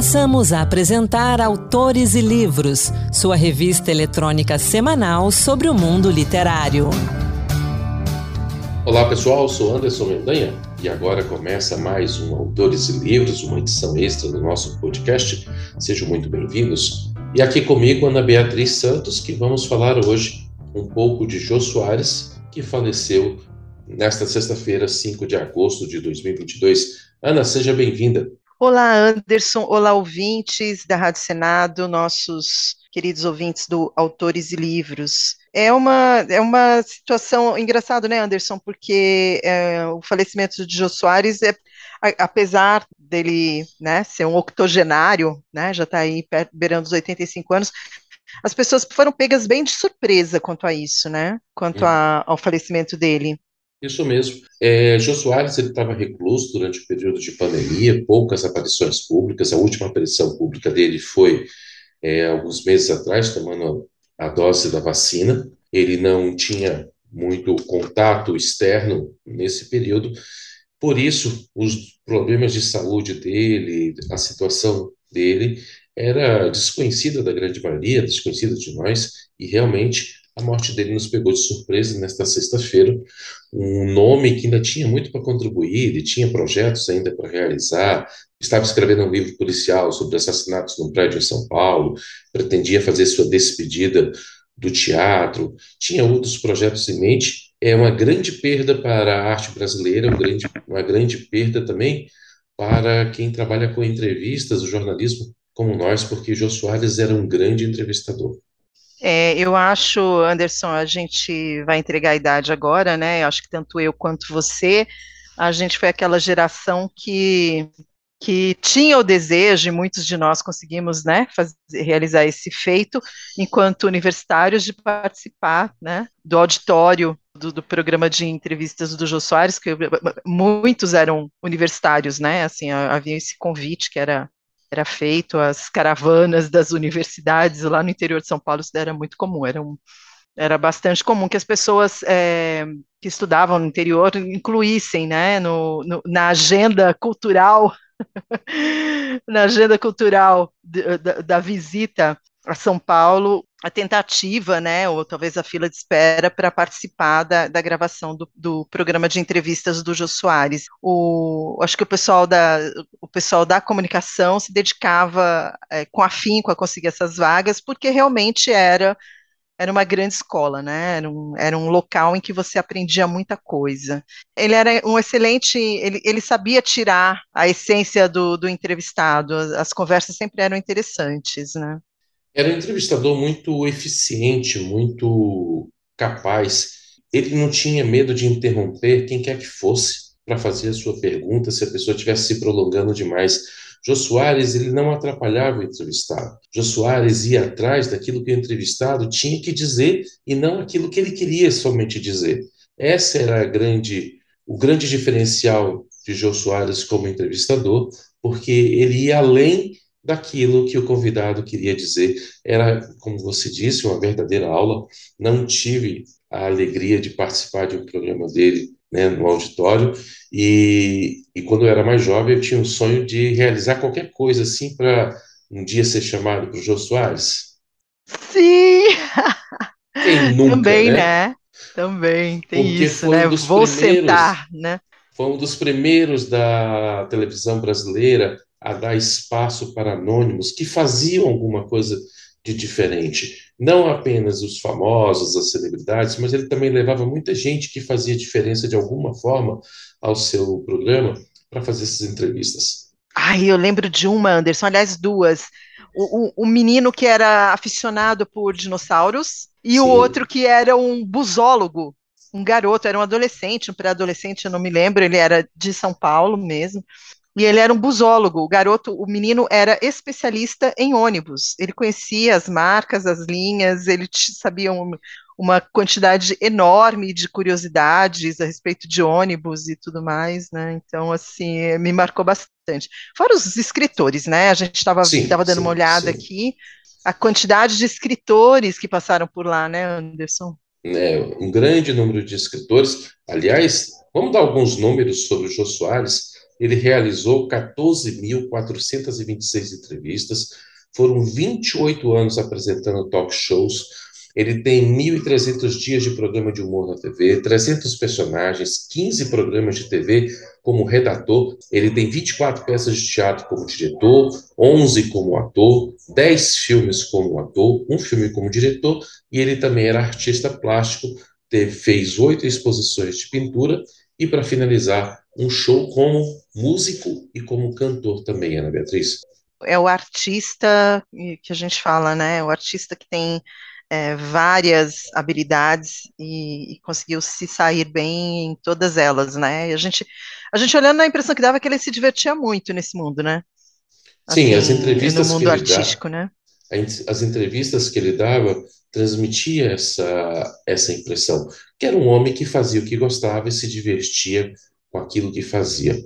Passamos a apresentar Autores e Livros, sua revista eletrônica semanal sobre o mundo literário. Olá pessoal, sou Anderson Mendanha e agora começa mais um Autores e Livros, uma edição extra do nosso podcast. Sejam muito bem-vindos. E aqui comigo Ana Beatriz Santos, que vamos falar hoje um pouco de Jô Soares, que faleceu nesta sexta-feira, 5 de agosto de 2022. Ana, seja bem-vinda. Olá, Anderson. Olá, ouvintes da Rádio Senado, nossos queridos ouvintes do Autores e Livros. É uma, é uma situação engraçada, né, Anderson? Porque é, o falecimento de Jô Soares é apesar dele né, ser um octogenário, né, já está aí beirando os 85 anos, as pessoas foram pegas bem de surpresa quanto a isso, né? Quanto a, ao falecimento dele. Isso mesmo. É, Jô Soares estava recluso durante o período de pandemia, poucas aparições públicas. A última aparição pública dele foi é, alguns meses atrás, tomando a dose da vacina. Ele não tinha muito contato externo nesse período. Por isso, os problemas de saúde dele, a situação dele, era desconhecida da grande maioria, desconhecida de nós, e realmente a morte dele nos pegou de surpresa nesta sexta-feira. Um nome que ainda tinha muito para contribuir, ele tinha projetos ainda para realizar, estava escrevendo um livro policial sobre assassinatos num prédio em São Paulo, pretendia fazer sua despedida do teatro, tinha outros projetos em mente. É uma grande perda para a arte brasileira, uma grande, uma grande perda também para quem trabalha com entrevistas, o jornalismo como nós, porque Jô Soares era um grande entrevistador. É, eu acho, Anderson, a gente vai entregar a idade agora, né? Eu acho que tanto eu quanto você, a gente foi aquela geração que que tinha o desejo, e muitos de nós conseguimos né, fazer, realizar esse feito, enquanto universitários, de participar né, do auditório do, do, programa de entrevistas do Jô Soares, que muitos eram universitários, né? Assim, havia esse convite que era era feito, as caravanas das universidades lá no interior de São Paulo, isso era muito comum, era, um, era bastante comum que as pessoas é, que estudavam no interior incluíssem né, no, no na agenda cultural, na agenda cultural da, da visita a São Paulo a tentativa, né, ou talvez a fila de espera para participar da, da gravação do, do, programa de entrevistas do Jô Soares. O, acho que o pessoal da, o pessoal da comunicação se dedicava é, com afinco a conseguir essas vagas, porque realmente era era uma grande escola, né? Era um, era um local em que você aprendia muita coisa. Ele era um excelente, ele, ele sabia tirar a essência do, do entrevistado, as conversas sempre eram interessantes, né? Era um entrevistador muito eficiente, muito capaz. Ele não tinha medo de interromper quem quer que fosse para fazer a sua pergunta se a pessoa estivesse se prolongando demais. Jô Soares, ele não atrapalhava o entrevistado. Jô Soares ia atrás daquilo que o entrevistado tinha que dizer e não aquilo que ele queria somente dizer. Essa era a grande, o grande diferencial de Jô Soares como entrevistador, porque ele ia além daquilo que o convidado queria dizer. Era, como você disse, uma verdadeira aula. Não tive a alegria de participar de um programa dele né, no auditório, e, e quando eu era mais jovem eu tinha um sonho de realizar qualquer coisa assim para um dia ser chamado para o Jô Soares. Sim! Quem nunca, Também, né? né? Também, tem Porque isso, né? Um Vou sentar, né? Foi um dos primeiros da televisão brasileira a dar espaço para anônimos que faziam alguma coisa de diferente. Não apenas os famosos, as celebridades, mas ele também levava muita gente que fazia diferença de alguma forma ao seu programa para fazer essas entrevistas. Ai, eu lembro de uma, Anderson, aliás, duas. O, o, o menino que era aficionado por dinossauros e Sim. o outro que era um busólogo, um garoto, era um adolescente, um pré-adolescente, eu não me lembro, ele era de São Paulo mesmo. E ele era um busólogo. O garoto, o menino, era especialista em ônibus. Ele conhecia as marcas, as linhas, ele sabia um, uma quantidade enorme de curiosidades a respeito de ônibus e tudo mais, né? Então, assim, me marcou bastante. Fora os escritores, né? A gente estava dando sim, uma olhada sim. aqui, a quantidade de escritores que passaram por lá, né, Anderson? É, um grande número de escritores. Aliás, vamos dar alguns números sobre o Jô Soares ele realizou 14.426 entrevistas, foram 28 anos apresentando talk shows, ele tem 1.300 dias de programa de humor na TV, 300 personagens, 15 programas de TV como redator. Ele tem 24 peças de teatro como diretor, 11 como ator, 10 filmes como ator, um filme como diretor, e ele também era artista plástico, fez oito exposições de pintura e, para finalizar, um show como músico e como cantor também, Ana Beatriz. É o artista que a gente fala, né? O artista que tem é, várias habilidades e, e, conseguiu se sair bem em todas elas, né? E a gente, a gente olhando a impressão que dava é que ele se divertia muito nesse mundo, né? Sim, as assim, entrevistas no mundo que artístico, ele dá, né? As entrevistas que ele dava transmitia essa essa impressão que era um homem que fazia o que gostava e se divertia com aquilo que fazia.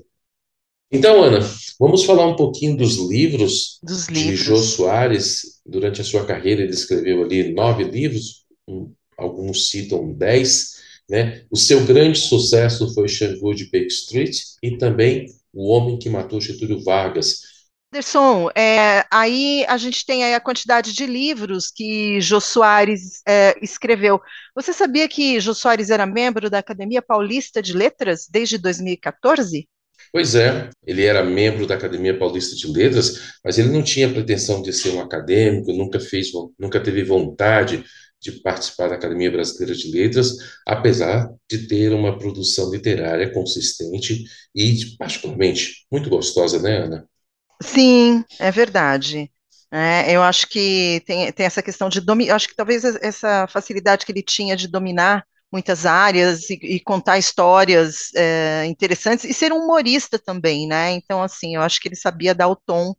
Então, Ana, vamos falar um pouquinho dos livros, dos livros. de Jô Soares. Durante a sua carreira, ele escreveu ali nove livros, alguns citam dez. Né? O seu grande sucesso foi Xangô de Baker Street e também O Homem que Matou Getúlio Vargas. Anderson, é, aí a gente tem aí a quantidade de livros que Jô Soares é, escreveu. Você sabia que Jô Soares era membro da Academia Paulista de Letras desde 2014? Pois é, ele era membro da Academia Paulista de Letras, mas ele não tinha pretensão de ser um acadêmico, nunca fez, nunca teve vontade de participar da Academia Brasileira de Letras, apesar de ter uma produção literária consistente e, particularmente, muito gostosa, né, Ana? Sim, é verdade. É, eu acho que tem, tem essa questão de dominar, acho que talvez essa facilidade que ele tinha de dominar muitas áreas e, e contar histórias é, interessantes e ser um humorista também, né? Então, assim, eu acho que ele sabia dar o tom,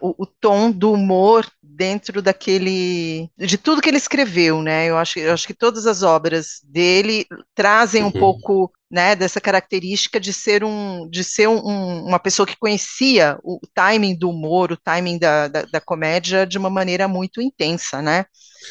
o, o, tom do humor dentro daquele, de tudo que ele escreveu, né? Eu acho, eu acho que todas as obras dele trazem um uhum. pouco né, dessa característica de ser um de ser um, uma pessoa que conhecia o timing do humor, o timing da, da, da comédia de uma maneira muito intensa, né?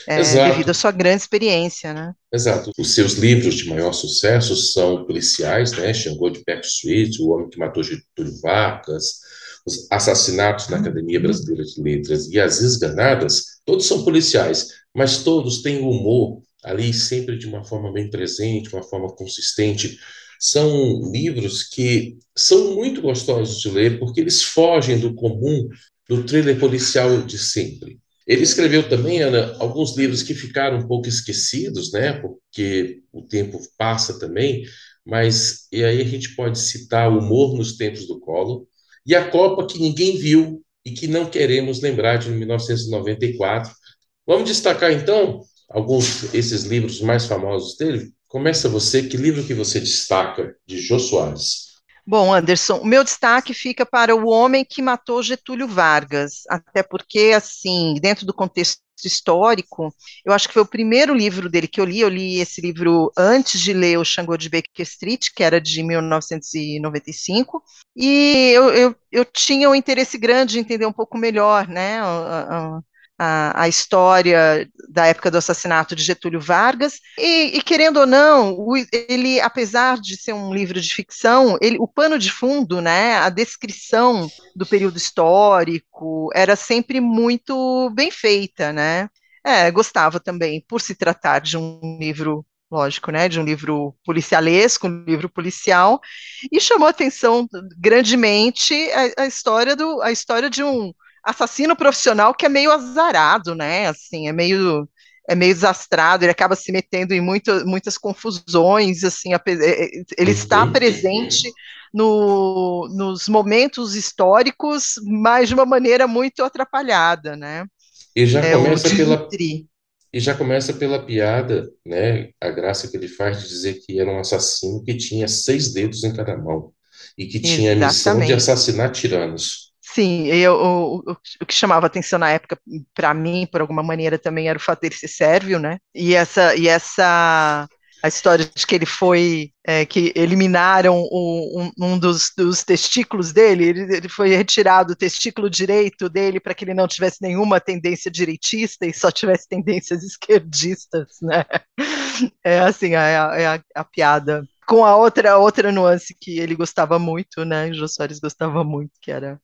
É, devido à sua grande experiência, né? Exato. Os seus livros de maior sucesso são policiais, né? Xangô de Backstreet, O Homem que Matou Getúlio Vargas, Os Assassinatos na Academia Brasileira de Letras e As Esganadas, todos são policiais, mas todos têm humor ali sempre de uma forma bem presente, uma forma consistente. São livros que são muito gostosos de ler porque eles fogem do comum do thriller policial de sempre. Ele escreveu também, Ana, alguns livros que ficaram um pouco esquecidos, né? Porque o tempo passa também, mas e aí a gente pode citar o Humor nos Tempos do Colo e a Copa que ninguém viu e que não queremos lembrar de 1994. Vamos destacar então alguns esses livros mais famosos dele. Começa você, que livro que você destaca de Jô Soares? Bom, Anderson, o meu destaque fica para O Homem que Matou Getúlio Vargas, até porque, assim, dentro do contexto histórico, eu acho que foi o primeiro livro dele que eu li, eu li esse livro antes de ler o Xangô de Baker Street, que era de 1995, e eu, eu, eu tinha um interesse grande em entender um pouco melhor, né, a, a, a, a, história da época do assassinato de Getúlio Vargas, e, e querendo ou não, o, ele, apesar de ser um livro de ficção, ele, o pano de fundo, né, a descrição do período histórico, era sempre muito bem feita, né, é, gostava também, por se tratar de um livro lógico, né, de um livro policialesco, um livro policial, e chamou atenção grandemente a, a história do, a história de um assassino profissional que é meio azarado, né? Assim, é meio é meio desastrado, ele acaba se metendo em muito, muitas confusões, assim, é, é, ele está presente no, nos momentos históricos, mas de uma maneira muito atrapalhada, né? E já é, começa pela e já começa pela piada, né? A graça que ele faz de dizer que era um assassino que tinha seis dedos em cada mão e que tinha Exatamente. a missão de assassinar tiranos. Sim, eu, o, o, que chamava atenção na época, para mim, por alguma maneira, também era o fato dele ser sérvio, né? E essa, e essa a história de que ele foi, é, que eliminaram o, um, um dos, dos, testículos dele, ele, ele, foi retirado o testículo direito dele para que ele não tivesse nenhuma tendência direitista e só tivesse tendências esquerdistas, né? É assim, é a, é a, a piada com a outra outra nuance que ele gostava muito, né? O Jô Soares gostava muito, que era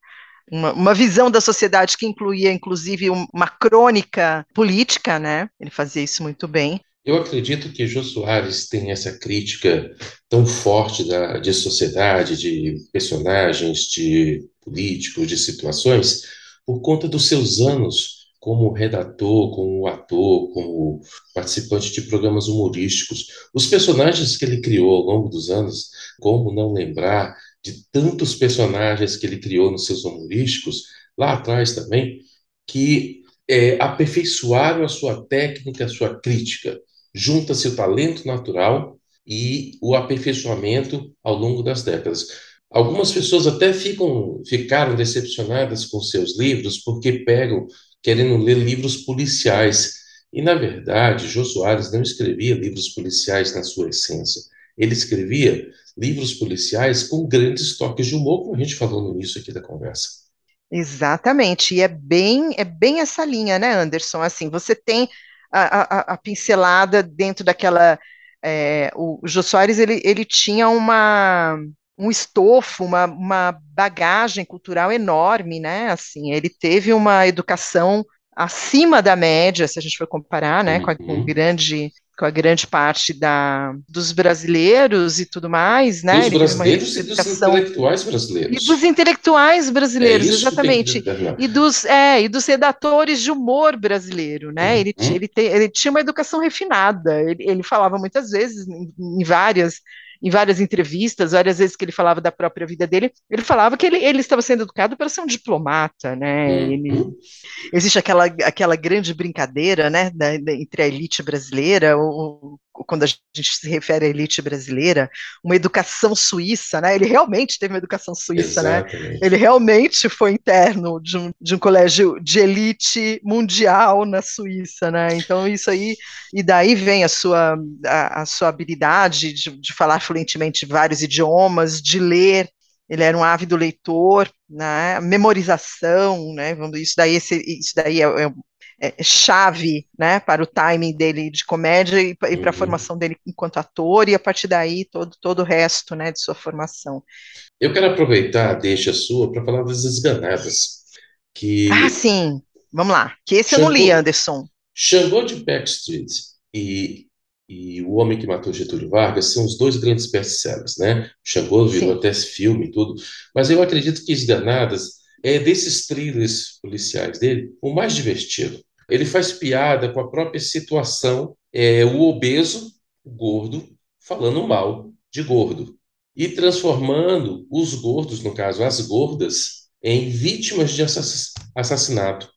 uma, uma, visão da sociedade que incluía, inclusive, uma crônica política, né? Ele fazia isso muito bem. Eu acredito que Jô Soares tem essa crítica tão forte da, de sociedade, de personagens, de políticos, de situações, por conta dos seus anos como redator, como ator, como participante de programas humorísticos. Os personagens que ele criou ao longo dos anos, como não lembrar de tantos personagens que ele criou nos seus humorísticos, lá atrás também, que é, aperfeiçoaram a sua técnica, a sua crítica junta-se o talento natural e o aperfeiçoamento ao longo das décadas. Algumas pessoas até ficam, ficaram decepcionadas com seus livros porque pegam querendo ler livros policiais. E, na verdade, Jô Soares não escrevia livros policiais na sua essência. Ele escrevia livros policiais com grandes toques de humor, como a gente falou no início aqui da conversa. Exatamente, e é bem, é bem essa linha, né, Anderson? Assim, você tem a, a, a pincelada dentro daquela. É, o Jô Soares ele, ele tinha uma, um estofo, uma, uma bagagem cultural enorme, né? Assim, ele teve uma educação acima da média, se a gente for comparar, né, com, a, com uhum. grande com a grande parte da, dos brasileiros e tudo mais, né? Dos brasileiros e dos intelectuais brasileiros. E dos intelectuais brasileiros, é exatamente. E dos, é, e dos redatores de humor brasileiro, né? Uhum. Ele, ele, te, ele tinha uma educação refinada, ele, ele falava muitas vezes, em, em várias em várias entrevistas, várias vezes que ele falava da própria vida dele, ele falava que ele, ele estava sendo educado para ser um diplomata, né? Uhum. Ele, existe aquela, aquela grande brincadeira, né, da, da, entre a elite brasileira, o, quando a gente se refere à elite brasileira, uma educação suíça, né? Ele realmente teve uma educação suíça, né? Exatamente. né? Ele realmente foi interno de um, de um colégio de elite mundial na Suíça, né? Então isso aí e daí vem a sua a, a sua habilidade de, de falar fluentemente vários idiomas, de ler ele era um ávido leitor, né, memorização, né, isso daí, esse, isso daí é, é, é, chave né, para o timing dele de comédia e, e para a uhum. formação dele enquanto ator, e a partir daí todo, todo o resto né, de sua formação. Eu quero aproveitar a deixa sua para falar das esganadas. Que ah, sim, vamos lá, que esse Xangô, eu não li, Anderson. Xangô de Backstreet e, e O Homem que Matou Getúlio Vargas são os dois grandes best-sellers, né? Xangô virou sim. até filme e tudo, mas eu acredito que Esganadas é desses thrillers policiais dele o mais divertido ele faz piada com a própria situação, é, o obeso, o gordo, falando mal de gordo e transformando os gordos, no caso as gordas, em vítimas de assassinato.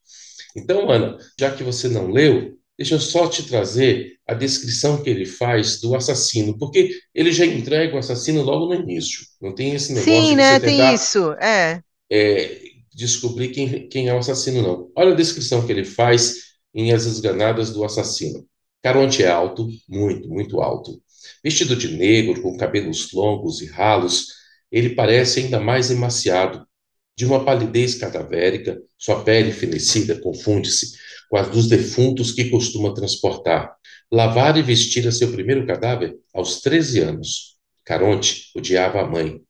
Então, Ana, já que você não leu, deixa eu só te trazer a descrição que ele faz do assassino, porque ele já entrega o assassino logo no início. Não tem esse negócio Sim, de né? Tem tentar, isso, é. é descobrir quem, quem é o assassino, não. Olha a descrição que ele faz em As Esganadas do Assassino. Caronte é alto, muito, muito alto. Vestido de negro, com cabelos longos e ralos, ele parece ainda mais emaciado. De uma palidez cadavérica, sua pele fenecida confunde-se com a dos defuntos que costuma transportar. Lavar e vestir a seu primeiro cadáver aos 13 anos. Caronte odiava a mãe.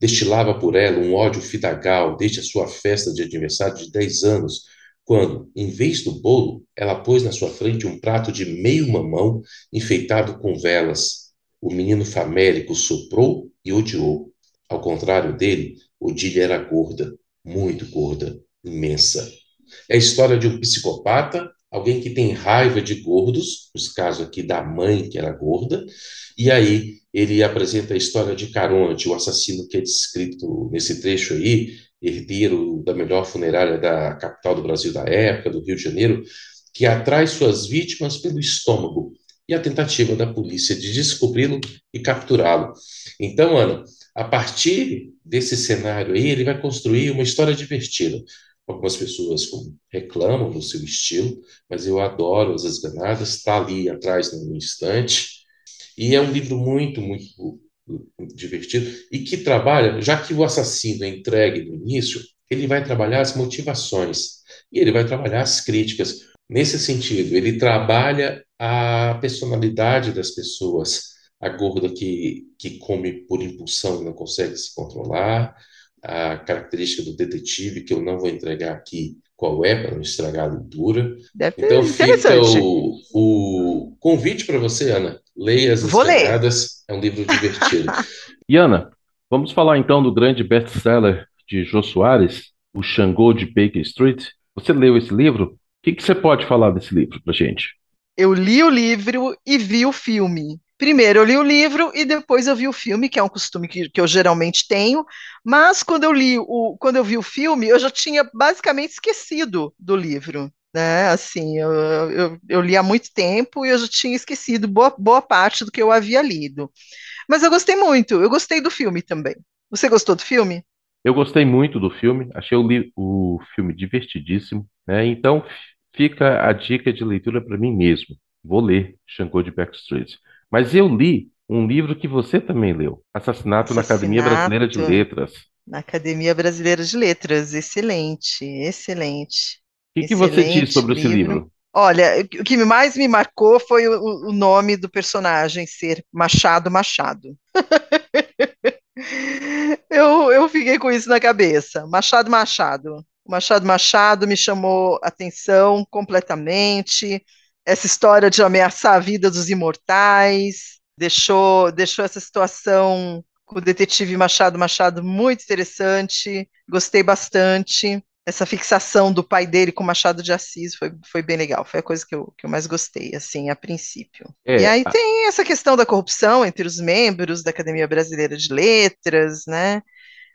Destilava por ela um ódio fidagal desde a sua festa de aniversário de 10 anos, quando, em vez do bolo, ela pôs na sua frente um prato de meio mamão enfeitado com velas. O menino famélico soprou e odiou. Ao contrário dele, Odília era gorda, muito gorda, imensa. É a história de um psicopata, alguém que tem raiva de gordos, no caso aqui da mãe que era gorda, e aí ele apresenta a história de Caronte, o assassino que é descrito nesse trecho aí, herdeiro da melhor funerária da capital do Brasil da época, do Rio de Janeiro, que atrai suas vítimas pelo estômago e a tentativa da polícia de descobri-lo e capturá-lo. Então, Ana, a partir desse cenário aí, ele vai construir uma história divertida. Algumas pessoas reclamam do seu estilo, mas eu adoro As Esganadas, está ali atrás no instante. E é um livro muito, muito divertido, e que trabalha, já que o assassino é entregue no início, ele vai trabalhar as motivações e ele vai trabalhar as críticas. Nesse sentido, ele trabalha a personalidade das pessoas, a gorda que, que come por impulsão e não consegue se controlar, a característica do detetive, que eu não vou entregar aqui qual é, para não estragar a leitura. Deve então fica o, o convite para você, Ana. Leia As Escanadas, é um livro divertido. e Ana, vamos falar então do grande best-seller de Jô Soares, O Xangô de Baker Street. Você leu esse livro? O que, que você pode falar desse livro para gente? Eu li o livro e vi o filme. Primeiro eu li o livro e depois eu vi o filme, que é um costume que, que eu geralmente tenho, mas quando eu li o, quando eu vi o filme, eu já tinha basicamente esquecido do livro. Né? Assim, eu, eu, eu li há muito tempo e eu já tinha esquecido boa, boa parte do que eu havia lido. Mas eu gostei muito, eu gostei do filme também. Você gostou do filme? Eu gostei muito do filme, achei o, o filme divertidíssimo, né? Então fica a dica de leitura para mim mesmo. Vou ler Xangô de Backstreet. Mas eu li um livro que você também leu, Assassinato, na Academia Brasileira de Letras. Na Academia Brasileira de Letras, excelente, excelente. O que, que você diz sobre livro. esse livro? Olha, o que mais me marcou foi o, o nome do personagem ser Machado Machado. eu, eu fiquei com isso na cabeça. Machado Machado. Machado Machado me chamou a atenção completamente essa história de ameaçar a vida dos imortais, deixou, deixou essa situação com o detetive Machado Machado muito interessante, gostei bastante. Essa fixação do pai dele com Machado de Assis foi, foi bem legal, foi a coisa que eu, que eu mais gostei, assim, a princípio. É, e aí a... tem essa questão da corrupção entre os membros da Academia Brasileira de Letras, né?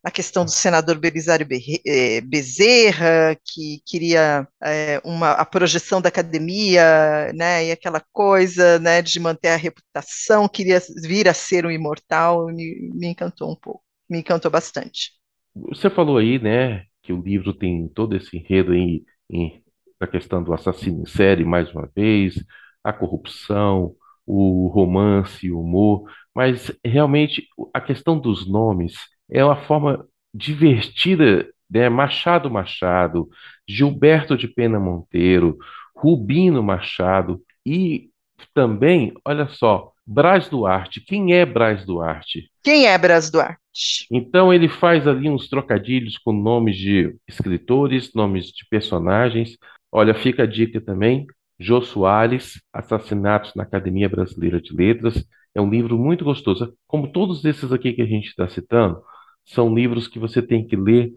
a questão do senador Belisário eh, Bezerra, que queria é, uma, a projeção da academia, né, e aquela coisa né, de manter a reputação, queria vir a ser um imortal, me, me encantou um pouco, me encantou bastante. Você falou aí, né, que o livro tem todo esse enredo em, em a questão do assassino em série, mais uma vez, a corrupção, o romance, o humor, mas realmente a questão dos nomes é uma forma divertida, né? Machado Machado, Gilberto de Pena Monteiro, Rubino Machado e também, olha só, Braz Duarte. Quem é Braz Duarte? Quem é Braz Duarte? Então ele faz ali uns trocadilhos com nomes de escritores, nomes de personagens. Olha, fica a dica também. Jô Soares, Assassinatos na Academia Brasileira de Letras. É um livro muito gostoso. Como todos esses aqui que a gente está citando, são livros que você tem que ler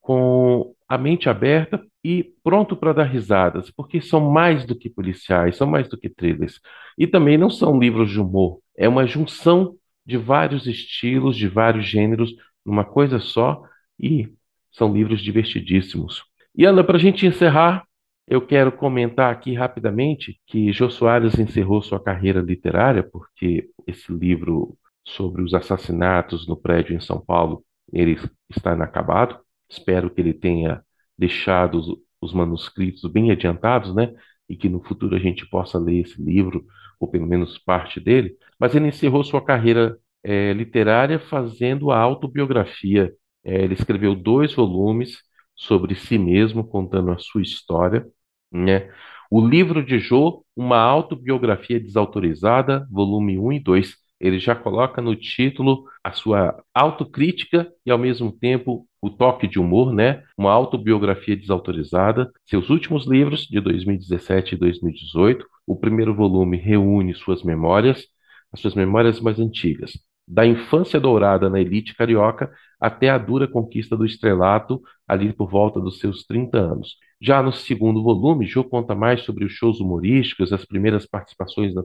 com a mente aberta e pronto para dar risadas, porque são mais do que policiais, são mais do que thrillers. E também não são livros de humor, é uma junção de vários estilos, de vários gêneros, numa coisa só, e são livros divertidíssimos. E Ana, para a gente encerrar, eu quero comentar aqui rapidamente que Jô Soares encerrou sua carreira literária, porque esse livro sobre os assassinatos no prédio em São Paulo ele está inacabado. Espero que ele tenha deixado os, os manuscritos bem adiantados, né? E que no futuro a gente possa ler esse livro, ou pelo menos parte dele. Mas ele encerrou sua carreira é, literária fazendo a autobiografia. É, ele escreveu dois volumes sobre si mesmo, contando a sua história. Né? O livro de Jô, uma autobiografia desautorizada, volume 1 e 2, ele já coloca no título a sua autocrítica e, ao mesmo tempo, o toque de humor, né? Uma autobiografia desautorizada. Seus últimos livros, de 2017 e 2018. O primeiro volume reúne suas memórias, as suas memórias mais antigas, da infância dourada na elite carioca até a dura conquista do estrelato, ali por volta dos seus 30 anos. Já no segundo volume, Jô conta mais sobre os shows humorísticos, as primeiras participações na,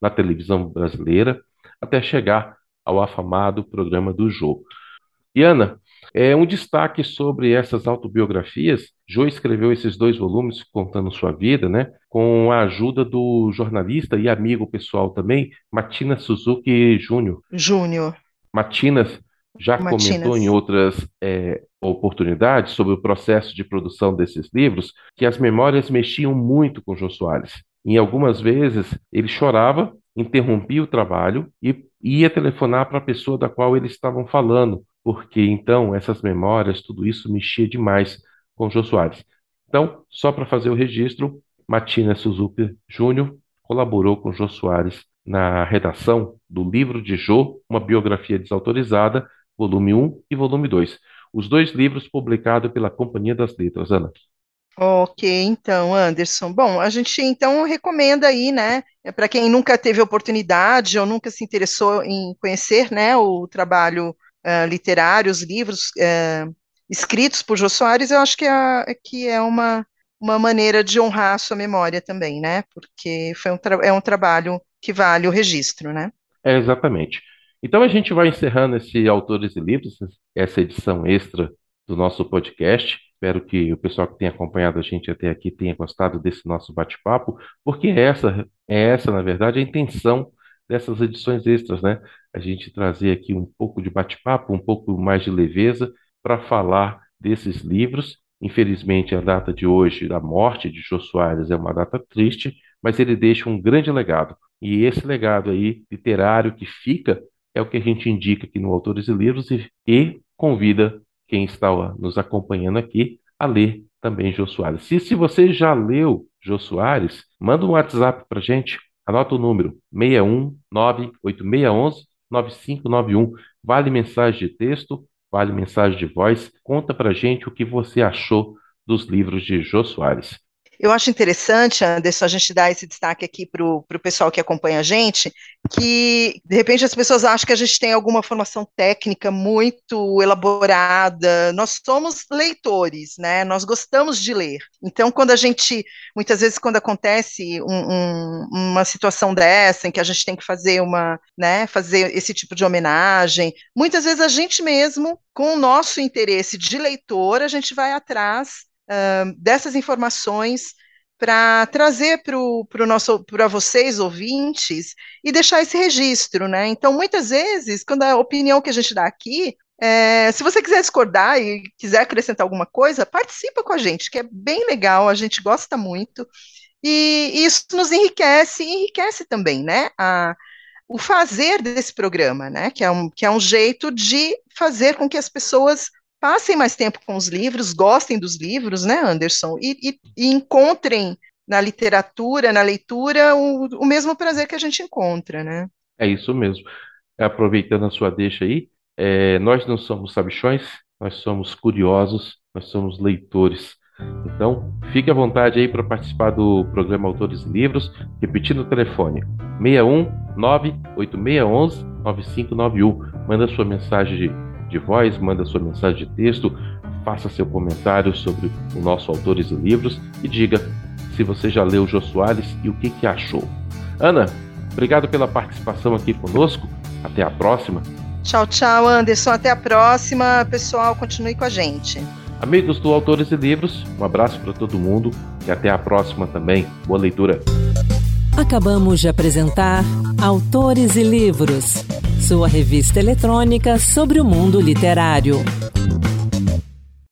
na televisão brasileira, até chegar ao afamado programa do Jô. E Ana, é um destaque sobre essas autobiografias. Jô escreveu esses dois volumes contando sua vida, né, com a ajuda do jornalista e amigo pessoal também, Matina Suzuki Júnior. Júnior. Matinas já Matinas. comentou em outras é, oportunidades sobre o processo de produção desses livros que as memórias mexiam muito com Jô Soares. Em algumas vezes ele chorava interrompia o trabalho e ia telefonar para a pessoa da qual eles estavam falando, porque então essas memórias, tudo isso mexia demais com Jô Soares. Então, só para fazer o registro, Matina Suzuki Júnior colaborou com Jô Soares na redação do livro de Jô, uma biografia desautorizada, volume 1 e volume 2. Os dois livros publicados pela Companhia das Letras, Ana. Ok, então, Anderson. Bom, a gente então recomenda aí, né, para quem nunca teve oportunidade ou nunca se interessou em conhecer, né, o trabalho uh, literário, os livros uh, escritos por Jô Soares, eu acho que é, que é uma, uma maneira de honrar a sua memória também, né, porque foi um é um trabalho que vale o registro, né? É, exatamente. Então a gente vai encerrando esse Autores e Livros, essa edição extra do nosso podcast. Espero que o pessoal que tem acompanhado a gente até aqui tenha gostado desse nosso bate-papo, porque essa é essa, na verdade, a intenção dessas edições extras, né? A gente trazer aqui um pouco de bate-papo, um pouco mais de leveza para falar desses livros. Infelizmente, a data de hoje, da morte de Jô Soares, é uma data triste, mas ele deixa um grande legado. E esse legado aí literário que fica é o que a gente indica aqui no Autores e Livros e, e convida quem está nos acompanhando aqui a ler também Jô Soares. Se, se você já leu Jô Soares, manda um WhatsApp para gente, anota o número 61986119591. Vale mensagem de texto, vale mensagem de voz. Conta para gente o que você achou dos livros de Jô Soares. Eu acho interessante, Anderson, a gente dar esse destaque aqui para o pessoal que acompanha a gente, que de repente as pessoas acham que a gente tem alguma formação técnica muito elaborada. Nós somos leitores, né? Nós gostamos de ler. Então, quando a gente, muitas vezes, quando acontece um, um, uma situação dessa, em que a gente tem que fazer uma, né, fazer esse tipo de homenagem, muitas vezes a gente mesmo, com o nosso interesse de leitor, a gente vai atrás dessas informações para trazer para o nosso para vocês ouvintes e deixar esse registro, né? Então, muitas vezes, quando a opinião que a gente dá aqui, é, se você quiser discordar e quiser acrescentar alguma coisa, participa com a gente, que é bem legal, a gente gosta muito, e, e isso nos enriquece e enriquece também, né? A, o fazer desse programa, né? Que é, um, que é um jeito de fazer com que as pessoas passem mais tempo com os livros, gostem dos livros, né, Anderson, e, e, e encontrem na literatura, na leitura, o, o, mesmo prazer que a gente encontra, né? É isso mesmo. Aproveitando a sua deixa aí, é, nós não somos sabichões, nós somos curiosos, nós somos leitores. Então, fique à vontade aí para participar do programa Autores e Livros, repetindo o telefone 61 98611 9591. Manda sua mensagem de voz, manda sua mensagem de texto, faça seu comentário sobre o nosso Autores e Livros e diga se você já leu Jô Soares e o que, que achou. Ana, obrigado pela participação aqui conosco. Até a próxima. Tchau, tchau, Anderson. Até a próxima. Pessoal, continue com a gente. Amigos do Autores e Livros, um abraço para todo mundo e até a próxima também. Boa leitura. Acabamos de apresentar Autores e Livros, sua revista eletrônica sobre o mundo literário.